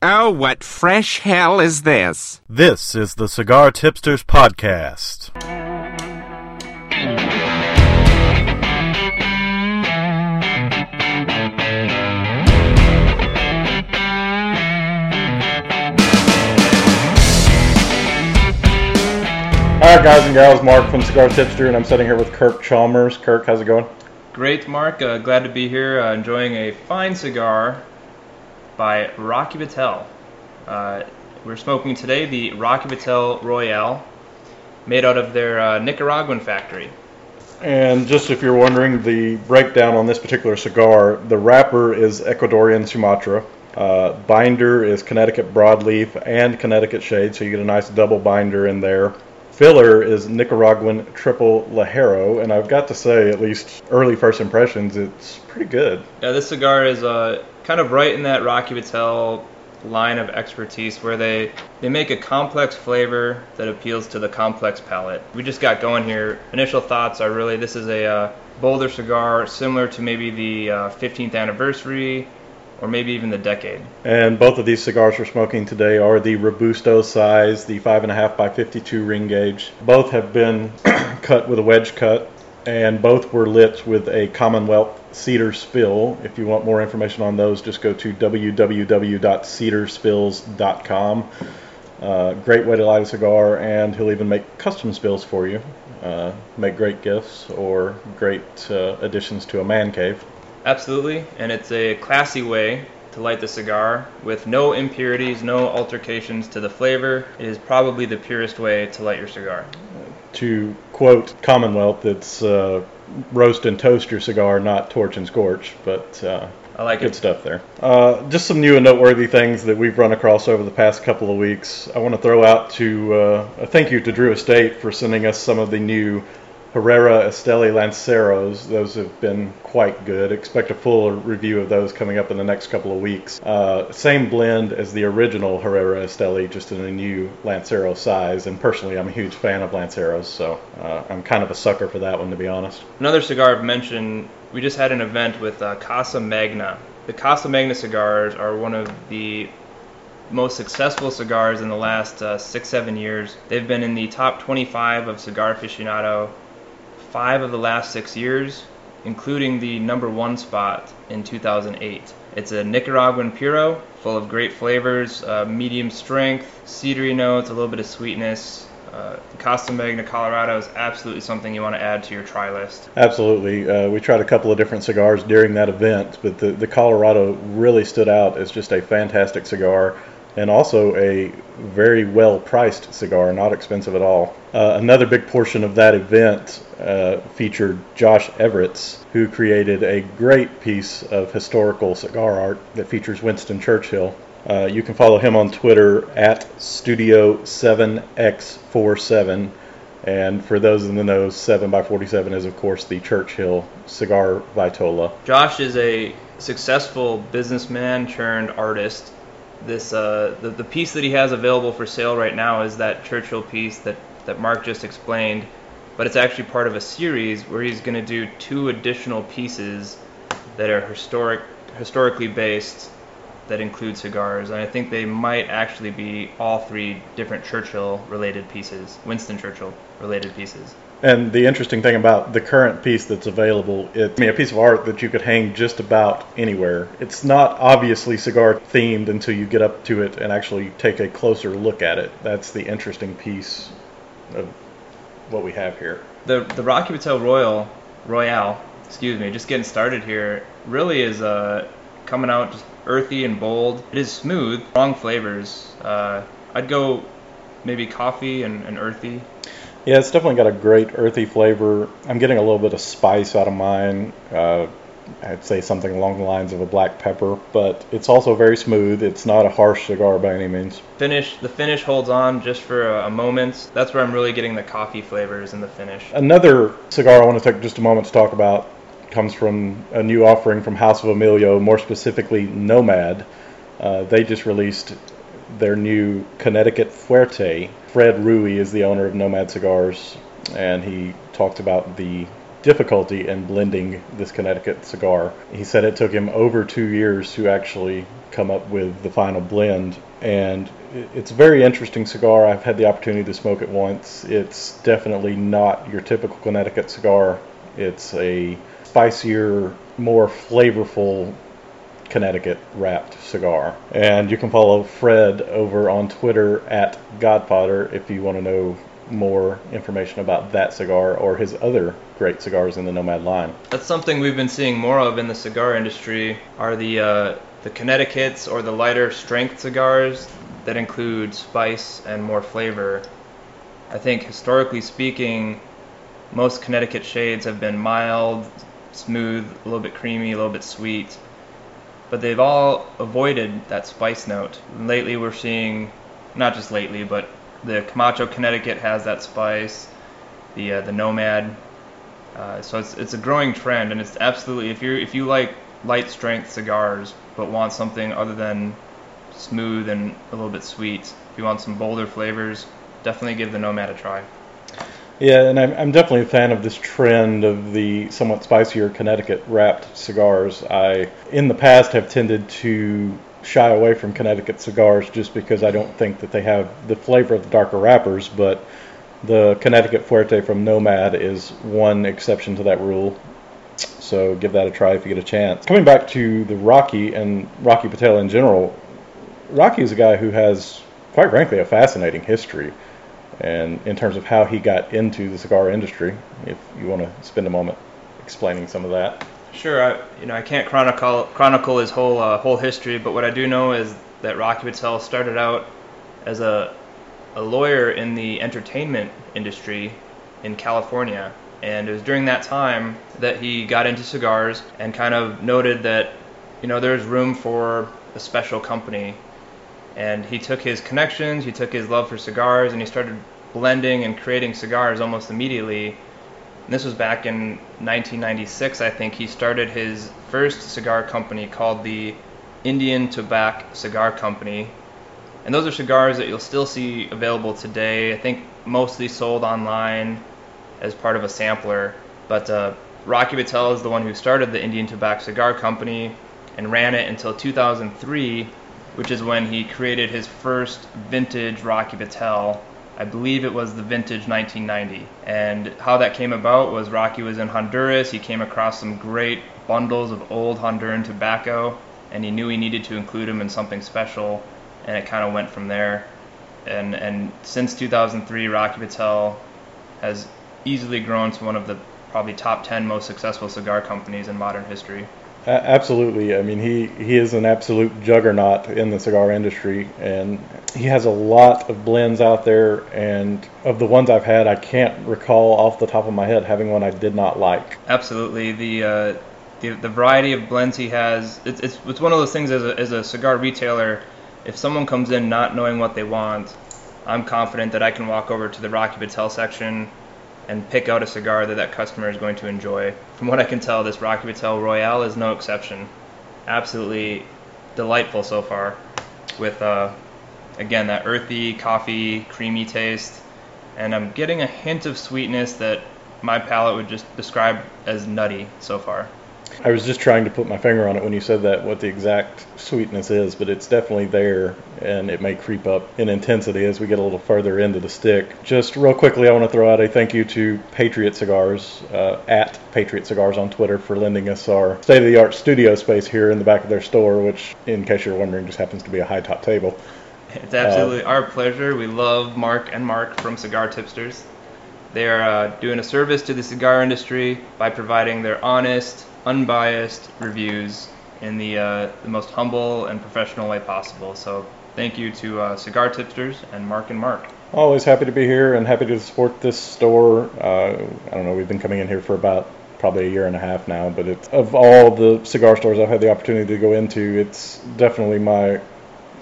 Oh, what fresh hell is this? This is the Cigar Tipsters Podcast. All right, guys and gals, Mark from Cigar Tipster, and I'm sitting here with Kirk Chalmers. Kirk, how's it going? Great, Mark. Uh, glad to be here, uh, enjoying a fine cigar by Rocky Patel. Uh, we're smoking today the Rocky Patel Royale, made out of their uh, Nicaraguan factory. And just if you're wondering, the breakdown on this particular cigar, the wrapper is Ecuadorian Sumatra. Uh, binder is Connecticut broadleaf and Connecticut shade, so you get a nice double binder in there. Filler is Nicaraguan triple Ligero, and I've got to say, at least early first impressions, it's pretty good. Yeah, this cigar is uh, kind of right in that Rocky Patel line of expertise where they they make a complex flavor that appeals to the complex palate. We just got going here. Initial thoughts are really this is a uh, bolder cigar, similar to maybe the uh, 15th anniversary or maybe even the decade. And both of these cigars we're smoking today are the Robusto size, the 5.5 by 52 ring gauge. Both have been cut with a wedge cut, and both were lit with a Commonwealth cedar spill. If you want more information on those, just go to www.cedarspills.com. Uh, great way to light a cigar, and he'll even make custom spills for you. Uh, make great gifts or great uh, additions to a man cave. Absolutely, and it's a classy way to light the cigar with no impurities, no altercations to the flavor. It is probably the purest way to light your cigar. To quote Commonwealth, it's uh, roast and toast your cigar, not torch and scorch, but uh, I like good it. stuff there. Uh, just some new and noteworthy things that we've run across over the past couple of weeks. I want to throw out to uh, a thank you to Drew Estate for sending us some of the new Herrera Esteli Lanceros. Those have been quite good. Expect a full review of those coming up in the next couple of weeks. Uh, same blend as the original Herrera Esteli, just in a new Lancero size. And personally, I'm a huge fan of Lanceros, so uh, I'm kind of a sucker for that one, to be honest. Another cigar I've mentioned, we just had an event with uh, Casa Magna. The Casa Magna cigars are one of the most successful cigars in the last uh, six, seven years. They've been in the top 25 of Cigar Aficionado five of the last six years, including the number one spot in 2008. It's a Nicaraguan Puro, full of great flavors, uh, medium strength, cedary notes, a little bit of sweetness. Uh, Casa Magna Colorado is absolutely something you want to add to your try list. Absolutely. Uh, we tried a couple of different cigars during that event, but the, the Colorado really stood out as just a fantastic cigar and also a very well priced cigar, not expensive at all. Uh, another big portion of that event uh, featured Josh Everetts, who created a great piece of historical cigar art that features Winston Churchill. Uh, you can follow him on Twitter at Studio7X47. And for those in the know, 7 by 47 is, of course, the Churchill cigar Vitola. Josh is a successful businessman turned artist. This uh, the, the piece that he has available for sale right now is that Churchill piece that, that Mark just explained, but it's actually part of a series where he's going to do two additional pieces that are historic historically based that include cigars, and I think they might actually be all three different Churchill related pieces, Winston Churchill related pieces. And the interesting thing about the current piece that's available, it's I mean, a piece of art that you could hang just about anywhere. It's not obviously cigar themed until you get up to it and actually take a closer look at it. That's the interesting piece of what we have here. The the Rocky Patel Royal Royale, excuse me, just getting started here, really is uh, coming out just earthy and bold. It is smooth, strong flavors. Uh, I'd go maybe coffee and, and earthy. Yeah, it's definitely got a great earthy flavor. I'm getting a little bit of spice out of mine. Uh, I'd say something along the lines of a black pepper, but it's also very smooth. It's not a harsh cigar by any means. Finish the finish holds on just for a, a moment. That's where I'm really getting the coffee flavors in the finish. Another cigar I want to take just a moment to talk about comes from a new offering from House of Emilio, more specifically Nomad. Uh, they just released their new Connecticut Fuerte. Fred Rewey is the owner of Nomad Cigars, and he talked about the difficulty in blending this Connecticut cigar. He said it took him over two years to actually come up with the final blend, and it's a very interesting cigar. I've had the opportunity to smoke it once. It's definitely not your typical Connecticut cigar. It's a spicier, more flavorful Connecticut wrapped cigar. And you can follow Fred over on Twitter at Godfather if you want to know more information about that cigar or his other great cigars in the Nomad line. That's something we've been seeing more of in the cigar industry are the uh, the Connecticut's or the lighter strength cigars that include spice and more flavor. I think historically speaking, most Connecticut shades have been mild, smooth, a little bit creamy, a little bit sweet, but they've all avoided that spice note. And lately, we're seeing, not just lately, but the Camacho Connecticut has that spice, the uh, the Nomad. Uh, so it's it's a growing trend, and it's absolutely if you if you like light strength cigars but want something other than smooth and a little bit sweet, if you want some bolder flavors, definitely give the Nomad a try. Yeah, and I'm, I'm definitely a fan of this trend of the somewhat spicier Connecticut wrapped cigars. I, in the past, have tended to shy away from Connecticut cigars just because I don't think that they have the flavor of the darker wrappers, but the Connecticut Fuerte from Nomad is one exception to that rule. So give that a try if you get a chance. Coming back to the Rocky and Rocky Patel in general, Rocky is a guy who has, quite frankly, a fascinating history and in terms of how he got into the cigar industry. If you want to spend a moment explaining some of that. Sure, I, you know I can't chronicle chronicle his whole uh, whole history, but what I do know is that Rocky Patel started out as a a lawyer in the entertainment industry in California, and it was during that time that he got into cigars and kind of noted that you know there's room for a special company and he took his connections, he took his love for cigars, and he started blending and creating cigars almost immediately. And this was back in 1996, I think. He started his first cigar company called the Indian Tobacco Cigar Company. And those are cigars that you'll still see available today. I think mostly sold online as part of a sampler. But uh, Rocky Patel is the one who started the Indian Tobacco Cigar Company and ran it until 2003 which is when he created his first vintage Rocky Patel. I believe it was the vintage 1990. And how that came about was Rocky was in Honduras. He came across some great bundles of old Honduran tobacco, and he knew he needed to include them in something special, and it kind of went from there. And and since 2003, Rocky Patel has easily grown to one of the probably top 10 most successful cigar companies in modern history absolutely. I mean, he, he is an absolute juggernaut in the cigar industry, and he has a lot of blends out there. And of the ones I've had, I can't recall off the top of my head having one I did not like. Absolutely, the uh, the, the variety of blends he has. It's, it's it's one of those things as a as a cigar retailer. If someone comes in not knowing what they want, I'm confident that I can walk over to the Rocky Patel section and pick out a cigar that that customer is going to enjoy. From what I can tell, this Rocky Patel Royale is no exception. Absolutely delightful so far, with uh, again that earthy, coffee, creamy taste, and I'm getting a hint of sweetness that my palate would just describe as nutty so far. I was just trying to put my finger on it when you said that, what the exact sweetness is, but it's definitely there, and it may creep up in intensity as we get a little further into the stick. Just real quickly, I want to throw out a thank you to Patriot Cigars, uh, at Patriot Cigars on Twitter, for lending us our state of the art studio space here in the back of their store, which, in case you're wondering, just happens to be a high top table. It's absolutely uh, our pleasure. We love Mark and Mark from Cigar Tipsters. They are uh, doing a service to the cigar industry by providing their honest, unbiased reviews in the, uh, the most humble and professional way possible. So thank you to uh, Cigar Tipsters and Mark and Mark. Always happy to be here and happy to support this store. Uh, I don't know, we've been coming in here for about probably a year and a half now, but it's of all the cigar stores I've had the opportunity to go into, it's definitely my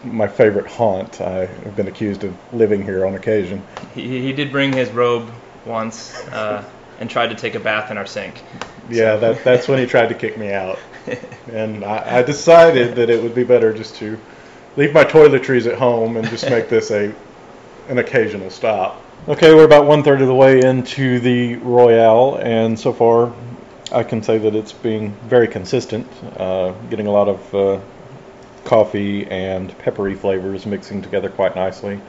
my favorite haunt. I have been accused of living here on occasion. He, he did bring his robe once uh, and tried to take a bath in our sink. Yeah, that that's when he tried to kick me out, and I, I decided that it would be better just to leave my toiletries at home and just make this a an occasional stop. Okay, we're about one third of the way into the Royale, and so far I can say that it's being very consistent, uh, getting a lot of uh, coffee and peppery flavors mixing together quite nicely.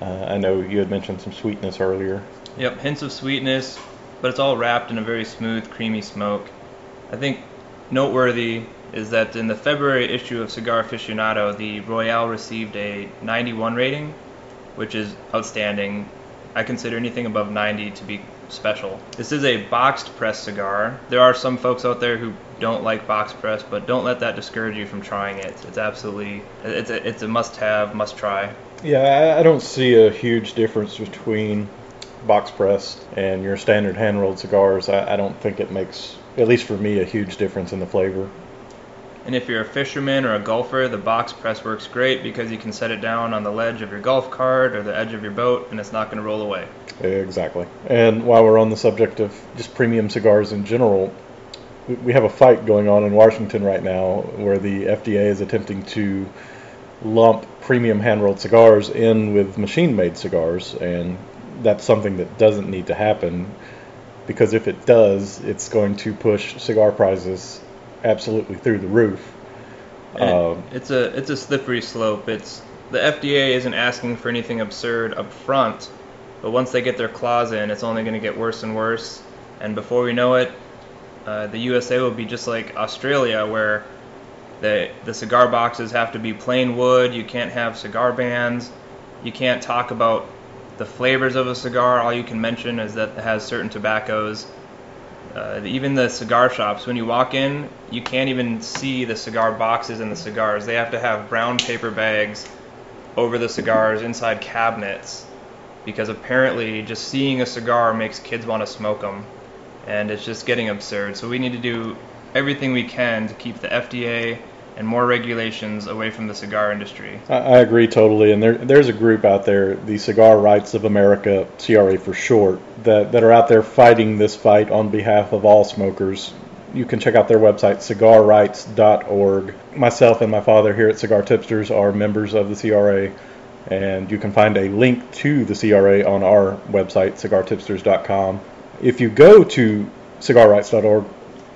Uh, I know you had mentioned some sweetness earlier. Yep, hints of sweetness, but it's all wrapped in a very smooth, creamy smoke. I think noteworthy is that in the February issue of Cigar Aficionado, the Royale received a 91 rating, which is outstanding. I consider anything above 90 to be special. This is a boxed press cigar. There are some folks out there who don't like box press, but don't let that discourage you from trying it. It's absolutely it's a, it's a must-have, must-try. Yeah, I, I don't see a huge difference between box pressed and your standard hand rolled cigars. I, I don't think it makes, at least for me, a huge difference in the flavor. And if you're a fisherman or a golfer, the box press works great because you can set it down on the ledge of your golf cart or the edge of your boat and it's not going to roll away. Exactly. And while we're on the subject of just premium cigars in general, we- we have a fight going on in Washington right now where the FDA is attempting to lump premium hand rolled cigars in with machine made cigars. And that's something that doesn't need to happen because if it does, it's going to push cigar prices absolutely through the roof. Um, it's a it's a slippery slope. It's the FDA isn't asking for anything absurd up front, but once they get their claws in, it's only going to get worse and worse. And before we know it, uh, the USA will be just like Australia, where the the cigar boxes have to be plain wood. You can't have cigar bands. You can't talk about the flavors of a cigar. All you can mention is that it has certain tobaccos. Uh, even the cigar shops, when you walk in, you can't even see the cigar boxes and the cigars. They have to have brown paper bags over the cigars inside cabinets because apparently just seeing a cigar makes kids want to smoke them. And it's just getting absurd. So we need to do everything we can to keep the FDA and more regulations away from the cigar industry. I, agree totally, and there, there's a group out there, the Cigar Rights of America, CRA for short, that, that are out there fighting this fight on behalf of all smokers. You can check out their website, cigarrights.org. Myself and my father here at Cigar Tipsters are members of the CRA, and you can find a link to the CRA on our website, cigartipsters.com. If you go to cigarrights.org,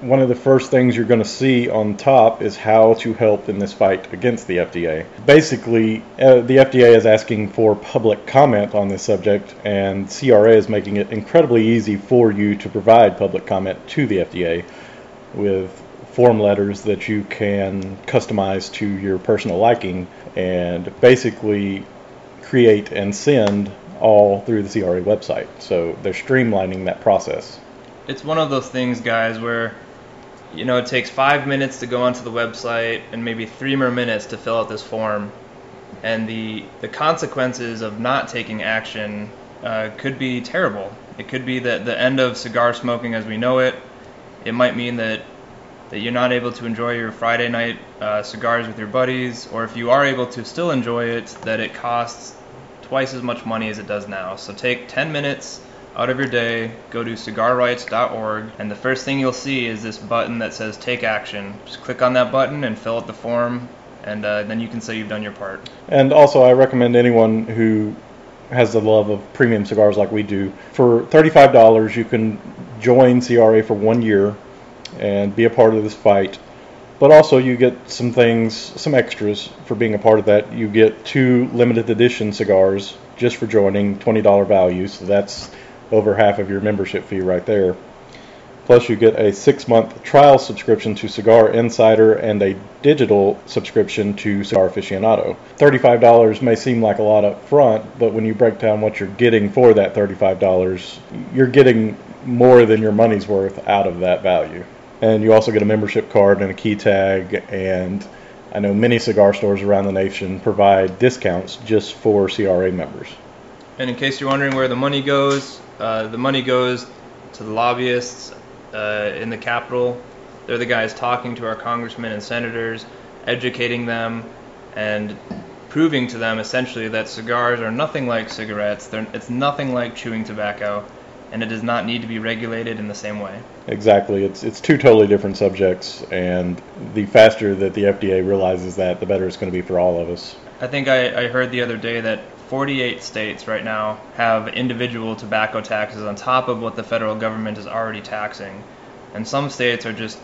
one of the first things you're going to see on top is how to help in this fight against the FDA. Basically, uh, the FDA is asking for public comment on this subject, and CRA is making it incredibly easy for you to provide public comment to the FDA with form letters that you can customize to your personal liking and basically create and send all through the CRA website. So they're streamlining that process. it's one of those things, guys, where you know it takes five minutes to go onto the website and maybe three more minutes to fill out this form, and the the consequences of not taking action uh, could be terrible. It could be that the end of cigar smoking as we know it. It might mean that that you're not able to enjoy your Friday night uh, cigars with your buddies, or if you are able to still enjoy it, that it costs twice as much money as it does now. So take 10 minutes out of your day, go to cigarrights.org, and the first thing you'll see is this button that says Take Action. Just click on that button and fill out the form, and uh, then you can say you've done your part. And also, I recommend anyone who has the love of premium cigars like we do. For $35, you can join CRA for one year and be a part of this fight. But also, you get some things, some extras for being a part of that. You get two limited edition cigars just for joining, $20 value. So that's over half of your membership fee right there. Plus, you get a six month trial subscription to Cigar Insider and a digital subscription to Cigar Aficionado. $35 may seem like a lot up front, but when you break down what you're getting for that $35, you're getting more than your money's worth out of that value. And you also get a membership card and a key tag, and I know many cigar stores around the nation provide discounts just for CRA members. And in case you're wondering where the money goes, uh, the money goes to the lobbyists uh, in the Capitol. They're the guys talking to our congressmen and senators, educating them, and proving to them essentially that cigars are nothing like cigarettes. They're, it's nothing like chewing tobacco, and it does not need to be regulated in the same way. Exactly. It's it's two totally different subjects, and the faster that the FDA realizes that, the better it's going to be for all of us. I think I, I heard the other day that 48 states right now have individual tobacco taxes on top of what the federal government is already taxing. And some states are just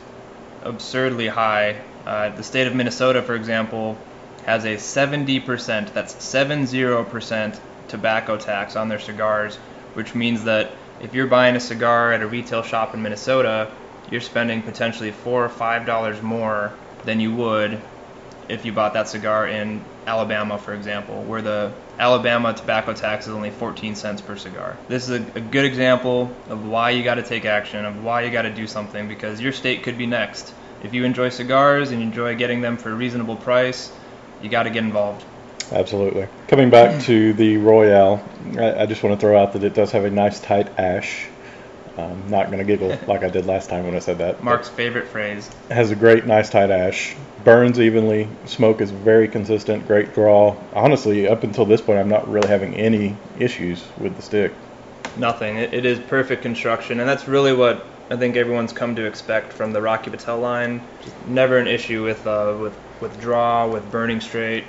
absurdly high. Uh, the state of Minnesota, for example, has a 70%, that's 70% tobacco tax on their cigars, which means that if you're buying a cigar at a retail shop in Minnesota, you're spending potentially four or five dollars more than you would if you bought that cigar in Alabama, for example, where the Alabama tobacco tax is only 14 cents per cigar. This is a, a good example of why you got to take action, of why you got to do something, because your state could be next. If you enjoy cigars and you enjoy getting them for a reasonable price, you got to get involved. Absolutely. Coming back to the Royale, I, I just want to throw out that it does have a nice tight ash. I'm not going to giggle like I did last time when I said that. Mark's favorite phrase. Has a great, nice tight ash. Burns evenly. Smoke is very consistent. Great draw. Honestly, up until this point, I'm not really having any issues with the stick. Nothing. It, it is perfect construction, and that's really what I think everyone's come to expect from the Rocky Patel line. Just never an issue with uh, with with draw, with burning straight.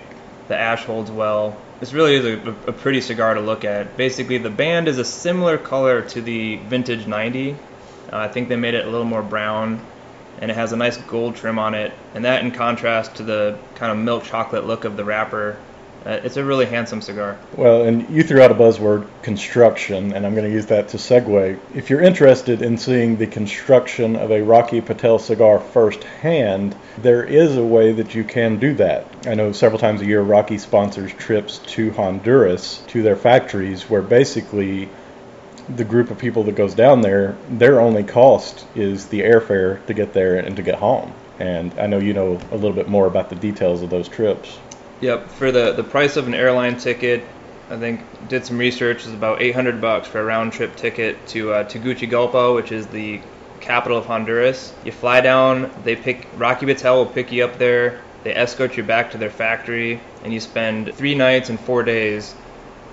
The ash holds well. This really is a, a pretty cigar to look at. Basically, the band is a similar color to the vintage 90. Uh, I think they made it a little more brown, and it has a nice gold trim on it. And that, in contrast to the kind of milk chocolate look of the wrapper, Uh, it's a really handsome cigar. Well, and you threw out a buzzword, construction, and I'm going to use that to segue. If you're interested in seeing the construction of a Rocky Patel cigar firsthand, there is a way that you can do that. I know several times a year Rocky sponsors trips to Honduras to their factories where basically the group of people that goes down there, their only cost is the airfare to get there and to get home. And I know you know a little bit more about the details of those trips. Yep, for the the price of an airline ticket, I think did some research is about 800 bucks for a round trip ticket to uh, Tegucigalpa, which is the capital of Honduras. You fly down, they pick Rocky Patel will pick you up there. They escort you back to their factory, and you spend three nights and four days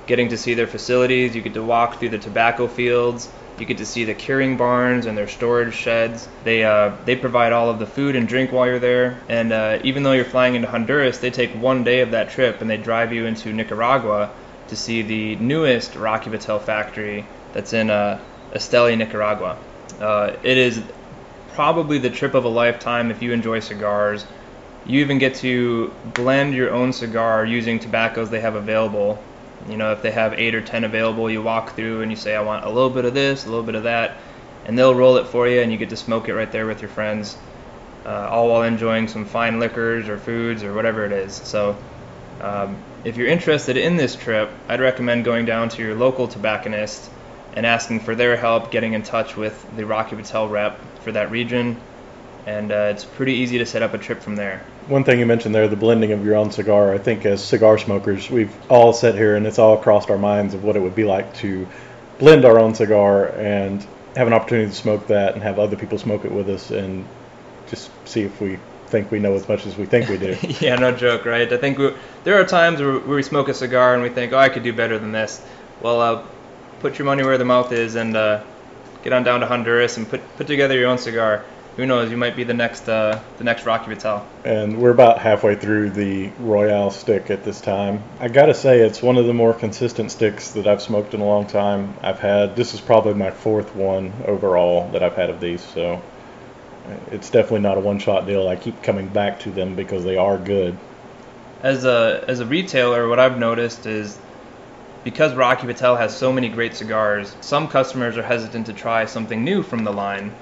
getting to see their facilities. You get to walk through the tobacco fields. You get to see the curing barns and their storage sheds. They uh, they provide all of the food and drink while you're there. And uh, even though you're flying into Honduras, they take one day of that trip and they drive you into Nicaragua to see the newest Rocky Patel factory that's in uh, Esteli, Nicaragua. Uh, it is probably the trip of a lifetime if you enjoy cigars. You even get to blend your own cigar using tobaccos they have available you know, if they have eight or ten available, you walk through and you say, I want a little bit of this, a little bit of that, and they'll roll it for you, and you get to smoke it right there with your friends, uh, all while enjoying some fine liquors or foods or whatever it is. So, um, if you're interested in this trip, I'd recommend going down to your local tobacconist and asking for their help getting in touch with the Rocky Patel rep for that region, and uh, it's pretty easy to set up a trip from there one thing you mentioned there, the blending of your own cigar. I think as cigar smokers, we've all sat here and it's all crossed our minds of what it would be like to blend our own cigar and have an opportunity to smoke that and have other people smoke it with us and just see if we think we know as much as we think we do. yeah, no joke, right? I think we, there are times where, we smoke a cigar and we think, oh, I could do better than this. Well, uh, put your money where the mouth is and uh, get on down to Honduras and put put together your own cigar who knows? You might be the next uh, the next Rocky Patel. And we're about halfway through the Royale stick at this time. I gotta say, it's one of the more consistent sticks that I've smoked in a long time. I've had this is probably my fourth one overall that I've had of these, so it's definitely not a one-shot deal. I keep coming back to them because they are good. As a as a retailer, what I've noticed is because Rocky Patel has so many great cigars, some customers are hesitant to try something new from the line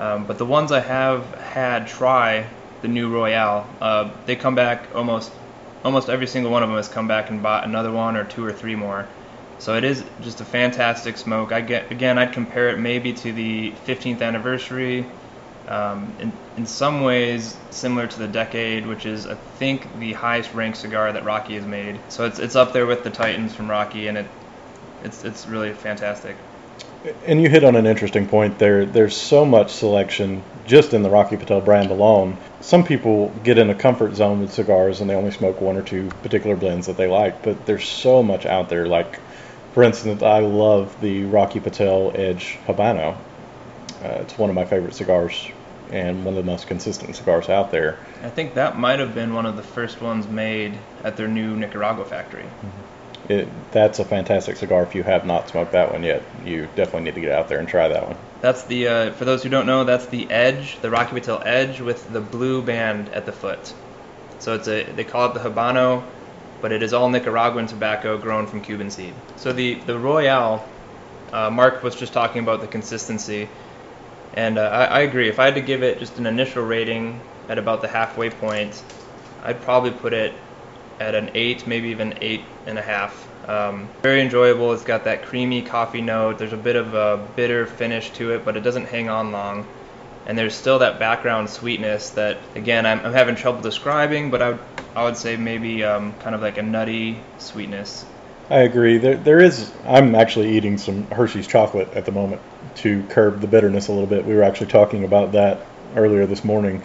um, but the ones I have had try the new Royale, uh, they come back almost almost every single one of them has come back and bought another one or two or three more. So it is just a fantastic smoke. I get again, I'd compare it maybe to the 15th anniversary. Um, in, in some ways, similar to the Decade, which is I think the highest ranked cigar that Rocky has made. So it's it's up there with the Titans from Rocky, and it it's it's really fantastic. And you hit on an interesting point there. There's so much selection just in the Rocky Patel brand alone. Some people get in a comfort zone with cigars and they only smoke one or two particular blends that they like, but there's so much out there. Like, for instance, I love the Rocky Patel Edge Habano. Uh, it's one of my favorite cigars and one of the most consistent cigars out there. I think that might have been one of the first ones made at their new Nicaragua factory. Mm-hmm. It, that's a fantastic cigar. If you have not smoked that one yet, you definitely need to get out there and try that one. That's the uh, for those who don't know, that's the edge, the Rocky Patel edge with the blue band at the foot. So it's a they call it the Habano, but it is all Nicaraguan tobacco grown from Cuban seed. So the the Royale, uh, Mark was just talking about the consistency, and uh, I, I agree. If I had to give it just an initial rating at about the halfway point, I'd probably put it at an eight, maybe even eight and a half. Um, very enjoyable. It's got that creamy coffee note. There's a bit of a bitter finish to it, but it doesn't hang on long. And there's still that background sweetness that, again, I'm, I'm having trouble describing, but I would, I would say maybe um, kind of like a nutty sweetness. I agree. There, there is. I'm actually eating some Hershey's chocolate at the moment to curb the bitterness a little bit. We were actually talking about that earlier this morning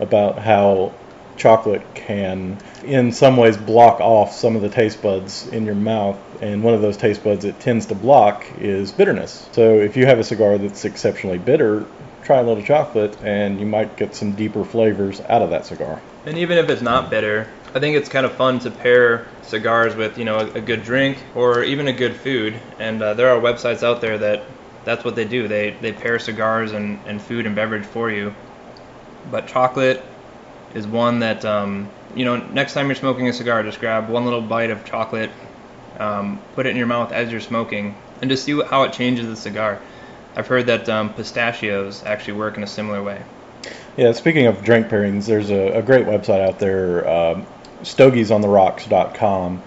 about how chocolate can, in some ways, block off some of the taste buds in your mouth. And one of those taste buds it tends to block is bitterness. So if you have a cigar that's exceptionally bitter, try a little chocolate and you might get some deeper flavors out of that cigar. And even if it's not bitter, I think it's kind of fun to pair cigars with, you know, a, a good drink or even a good food. And uh, there are websites out there that that's what they do. They they pair cigars and, and food and beverage for you. But chocolate is one that um, you know next time you're smoking a cigar, just grab one little bite of chocolate, um, put it in your mouth as you're smoking, and just see how it changes the cigar. I've heard that um, pistachios actually work in a similar way. Yeah, speaking of drink pairings, there's a, a great website out there, um, stogiesontheRocks.com.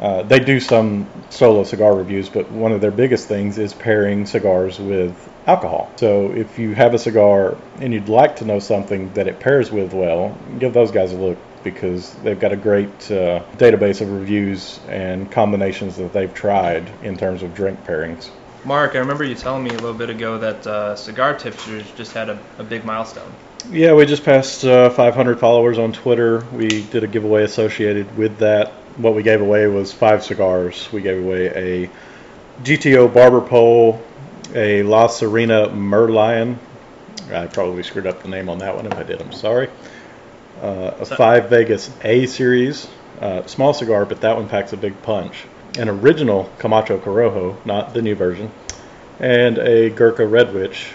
Uh, they do some solo cigar reviews, but one of their biggest things is pairing cigars with alcohol. So if you have a cigar and you'd like to know something that it pairs with well, give those guys a look because they've got a great uh, database of reviews and combinations that they've tried in terms of drink pairings. Mark, I remember you telling me a little bit ago that uh, Cigar Tipsters just had a, a big milestone. Yeah, we just passed uh, 500 followers on Twitter. We did a giveaway associated with that. What we gave away was five cigars. We gave away a GTO Barber Pole, a La Sirena Merlion. I probably screwed up the name on that one. If I did, I'm sorry. Uh, a five Vegas A series, uh, small cigar, but that one packs a big punch. An original Camacho Corojo, not the new version, and a Gurkha Red Witch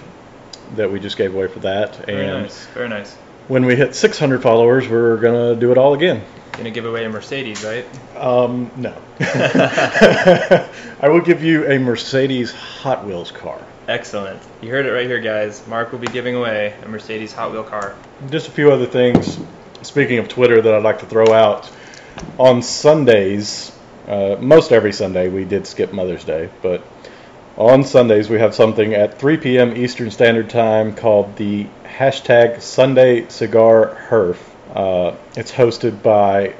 that we just gave away for that. Very and nice. Very nice. when we hit 600 followers, we're gonna do it all again. Gonna give away a Mercedes, right? Um, no. I will give you a Mercedes Hot Wheels car. Excellent. You heard it right here, guys. Mark will be giving away a Mercedes Hot Wheel car. Just a few other things. Speaking of Twitter, that I'd like to throw out on Sundays. Uh, most every Sunday we did skip Mother's Day, but on Sundays we have something at 3 p.m. Eastern Standard Time called the hashtag Sunday Cigar Herf. Uh, it's hosted by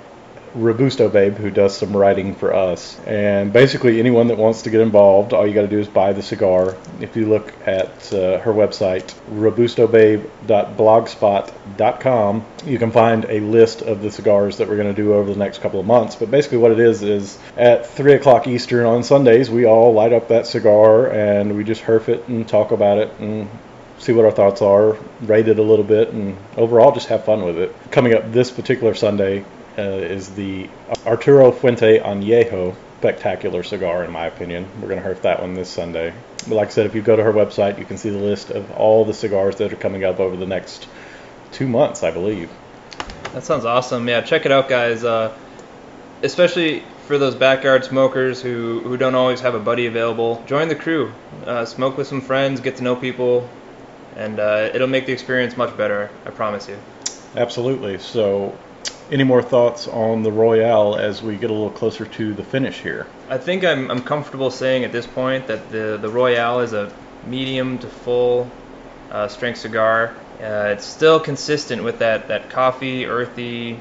Robusto Babe, who does some writing for us. And basically, anyone that wants to get involved, all you got to do is buy the cigar. If you look at uh, her website, robustobabe.blogspot.com, you can find a list of the cigars that we're going to do over the next couple of months. But basically, what it is is at 3 o'clock Eastern on Sundays, we all light up that cigar and we just herf it and talk about it and see what our thoughts are, rate it a little bit, and overall just have fun with it. Coming up this particular Sunday uh, is the Arturo Fuente Añejo spectacular cigar, in my opinion. We're going to herf that one this Sunday. But like I said, if you go to her website, you can see the list of all the cigars that are coming up over the next two months, I believe. That sounds awesome. Yeah, check it out, guys. Uh, especially for those backyard smokers who, who don't always have a buddy available. Join the crew. Uh, smoke with some friends, get to know people, and uh, it'll make the experience much better. I promise you. Absolutely. So, any more thoughts on the Royale as we get a little closer to the finish here? I think I'm, I'm comfortable saying at this point that the, the Royale is a medium to full uh, strength cigar. Uh, it's still consistent with that, that coffee, earthy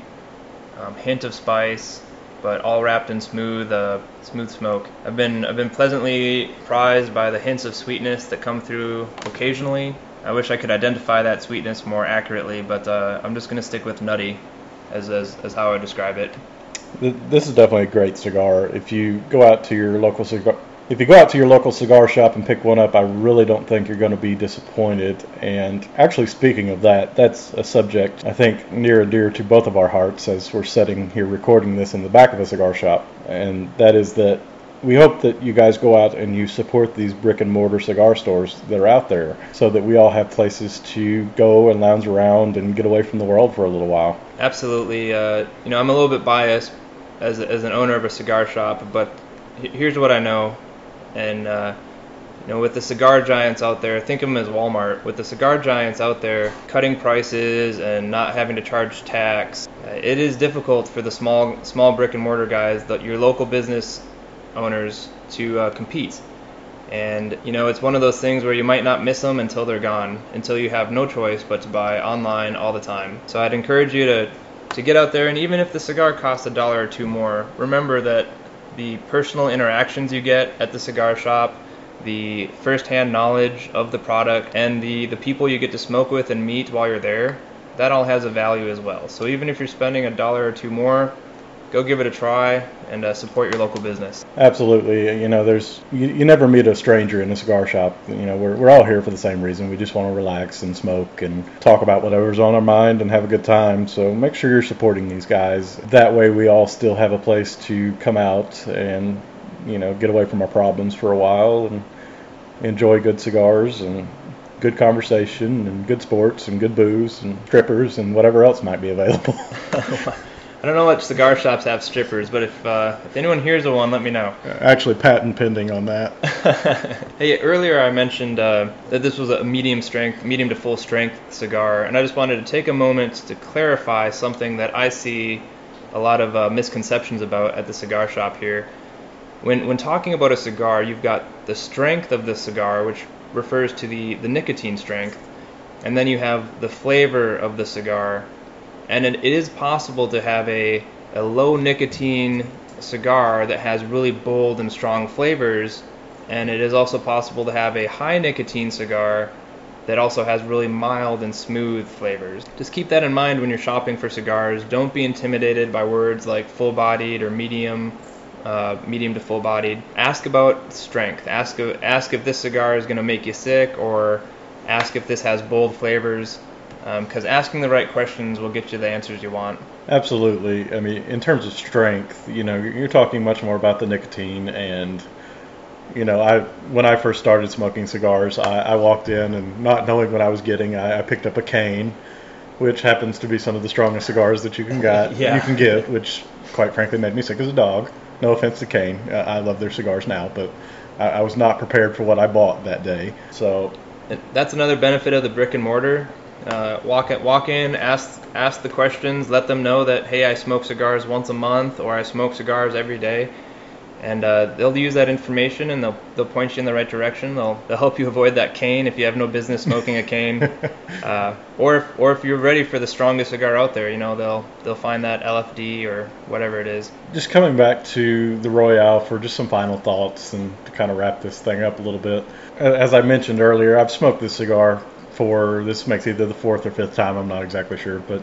um, hint of spice, but all wrapped in smooth uh, smooth smoke. I've been I've been pleasantly surprised by the hints of sweetness that come through occasionally. I wish I could identify that sweetness more accurately, but uh, I'm just gonna stick with nutty as, as as how I describe it. This is definitely a great cigar. If you go out to your local cigar, if you go out to your local cigar shop and pick one up, I really don't think you're going to be disappointed. And actually, speaking of that, that's a subject I think near and dear to both of our hearts as we're sitting here recording this in the back of a cigar shop. And that is that we hope that you guys go out and you support these brick and mortar cigar stores that are out there so that we all have places to go and lounge around and get away from the world for a little while. Absolutely. Uh, you know, I'm a little bit biased as, as an owner of a cigar shop, but here's what I know. And, uh, you know, with the cigar giants out there, think of them as Walmart. With the cigar giants out there cutting prices and not having to charge tax, it is difficult for the small small brick and mortar guys, the, your local business owners to uh, compete. And you know, it's one of those things where you might not miss them until they're gone, until you have no choice but to buy online all the time. So I'd encourage you to to get out there, and even if the cigar costs a dollar or two more, remember that the personal interactions you get at the cigar shop, the first-hand knowledge of the product, and the the people you get to smoke with and meet while you're there, that all has a value as well. So even if you're spending a dollar or two more, go give it a try and uh, support your local business. Absolutely. You know, there's you, you never meet a stranger in a cigar shop. You know, we're, we're all here for the same reason. We just want to relax and smoke and talk about whatever's on our mind and have a good time. So make sure you're supporting these guys. That way, we all still have a place to come out and you know get away from our problems for a while and enjoy good cigars and good conversation and good sports and good booze and strippers and whatever else might be available. I don't know what cigar shops have strippers, but if uh, if anyone hears of one, let me know. Actually, patent pending on that. hey, earlier I mentioned uh, that this was a medium strength, medium to full strength cigar, and I just wanted to take a moment to clarify something that I see a lot of uh, misconceptions about at the cigar shop here. When when talking about a cigar, you've got the strength of the cigar, which refers to the the nicotine strength, and then you have the flavor of the cigar and it is possible to have a, a low nicotine cigar that has really bold and strong flavors, and it is also possible to have a high nicotine cigar that also has really mild and smooth flavors. Just keep that in mind when you're shopping for cigars. Don't be intimidated by words like full bodied or medium. Uh, medium to full bodied. Ask about strength. Ask ask if this cigar is going to make you sick, or ask if this has bold flavors because um, asking the right questions will get you the answers you want. Absolutely. I mean, in terms of strength, you know, you're talking much more about the nicotine and. You know, I when I first started smoking cigars, I, I walked in and not knowing what I was getting, I, I picked up a Cain, which happens to be some of the strongest cigars that you can get. yeah. You can get, which quite frankly made me sick as a dog. No offense to Cain, I love their cigars now, but I, I was not prepared for what I bought that day. So that's another benefit of the brick and mortar. Uh, walk in, walk in, ask ask the questions, let them know that hey, I smoke cigars once a month or I smoke cigars every day, and uh, they'll use that information and they'll they'll point you in the right direction. They'll they'll help you avoid that Cain if you have no business smoking a Cain, uh, or if or if you're ready for the strongest cigar out there, you know they'll they'll find that LFD or whatever it is. Just coming back to the Royale for just some final thoughts and to kind of wrap this thing up a little bit. As I mentioned earlier, I've smoked this cigar for this makes either the fourth or fifth time. I'm not exactly sure, but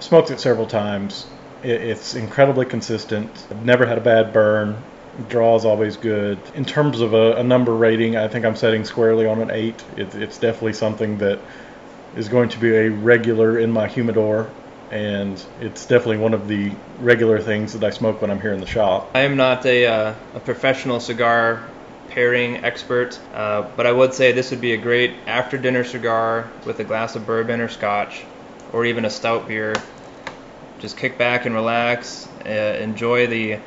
smoked it several times. It, it's incredibly consistent. I've never had a bad burn. Draw is always good. In terms of a, a, number rating, I think I'm setting squarely on an eight. It, it's definitely something that is going to be a regular in my humidor and it's definitely one of the regular things that I smoke when I'm here in the shop. I am not a, uh, a professional cigar pairing expert, uh, but I would say this would be a great after dinner cigar with a glass of bourbon or scotch, or even a stout beer. Just kick back and relax, uh, enjoy the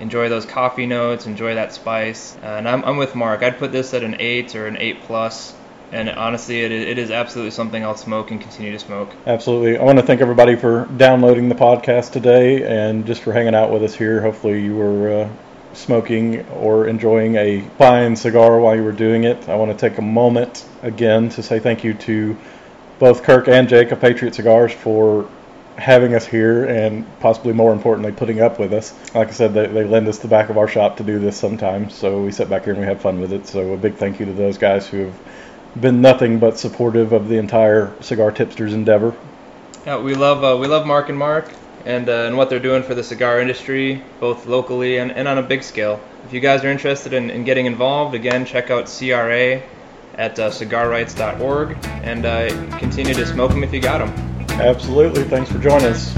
enjoy those coffee notes, enjoy that spice. Uh, and I'm, I'm with Mark. I'd put this at an 8 or an 8 plus. And honestly, it, it is absolutely something I'll smoke and continue to smoke. Absolutely. I want to thank everybody for downloading the podcast today and just for hanging out with us here. Hopefully, you were uh, smoking or enjoying a fine cigar while you were doing it. I want to take a moment again to say thank you to both Kirk and Jake of Patriot Cigars for having us here and possibly more importantly putting up with us. Like I said, they, they lend us the back of our shop to do this sometimes, so we sit back here and we have fun with it. So a big thank you to those guys who have been nothing but supportive of the entire Cigar Tipsters endeavor. Yeah, we love uh, we love Mark and Mark and, uh, and what they're doing for the cigar industry, both locally and, and on a big scale. If you guys are interested in, in getting involved, again, check out CRA at uh, cigarrights.org and uh, continue to smoke them if you got them. Absolutely. Thanks for joining us.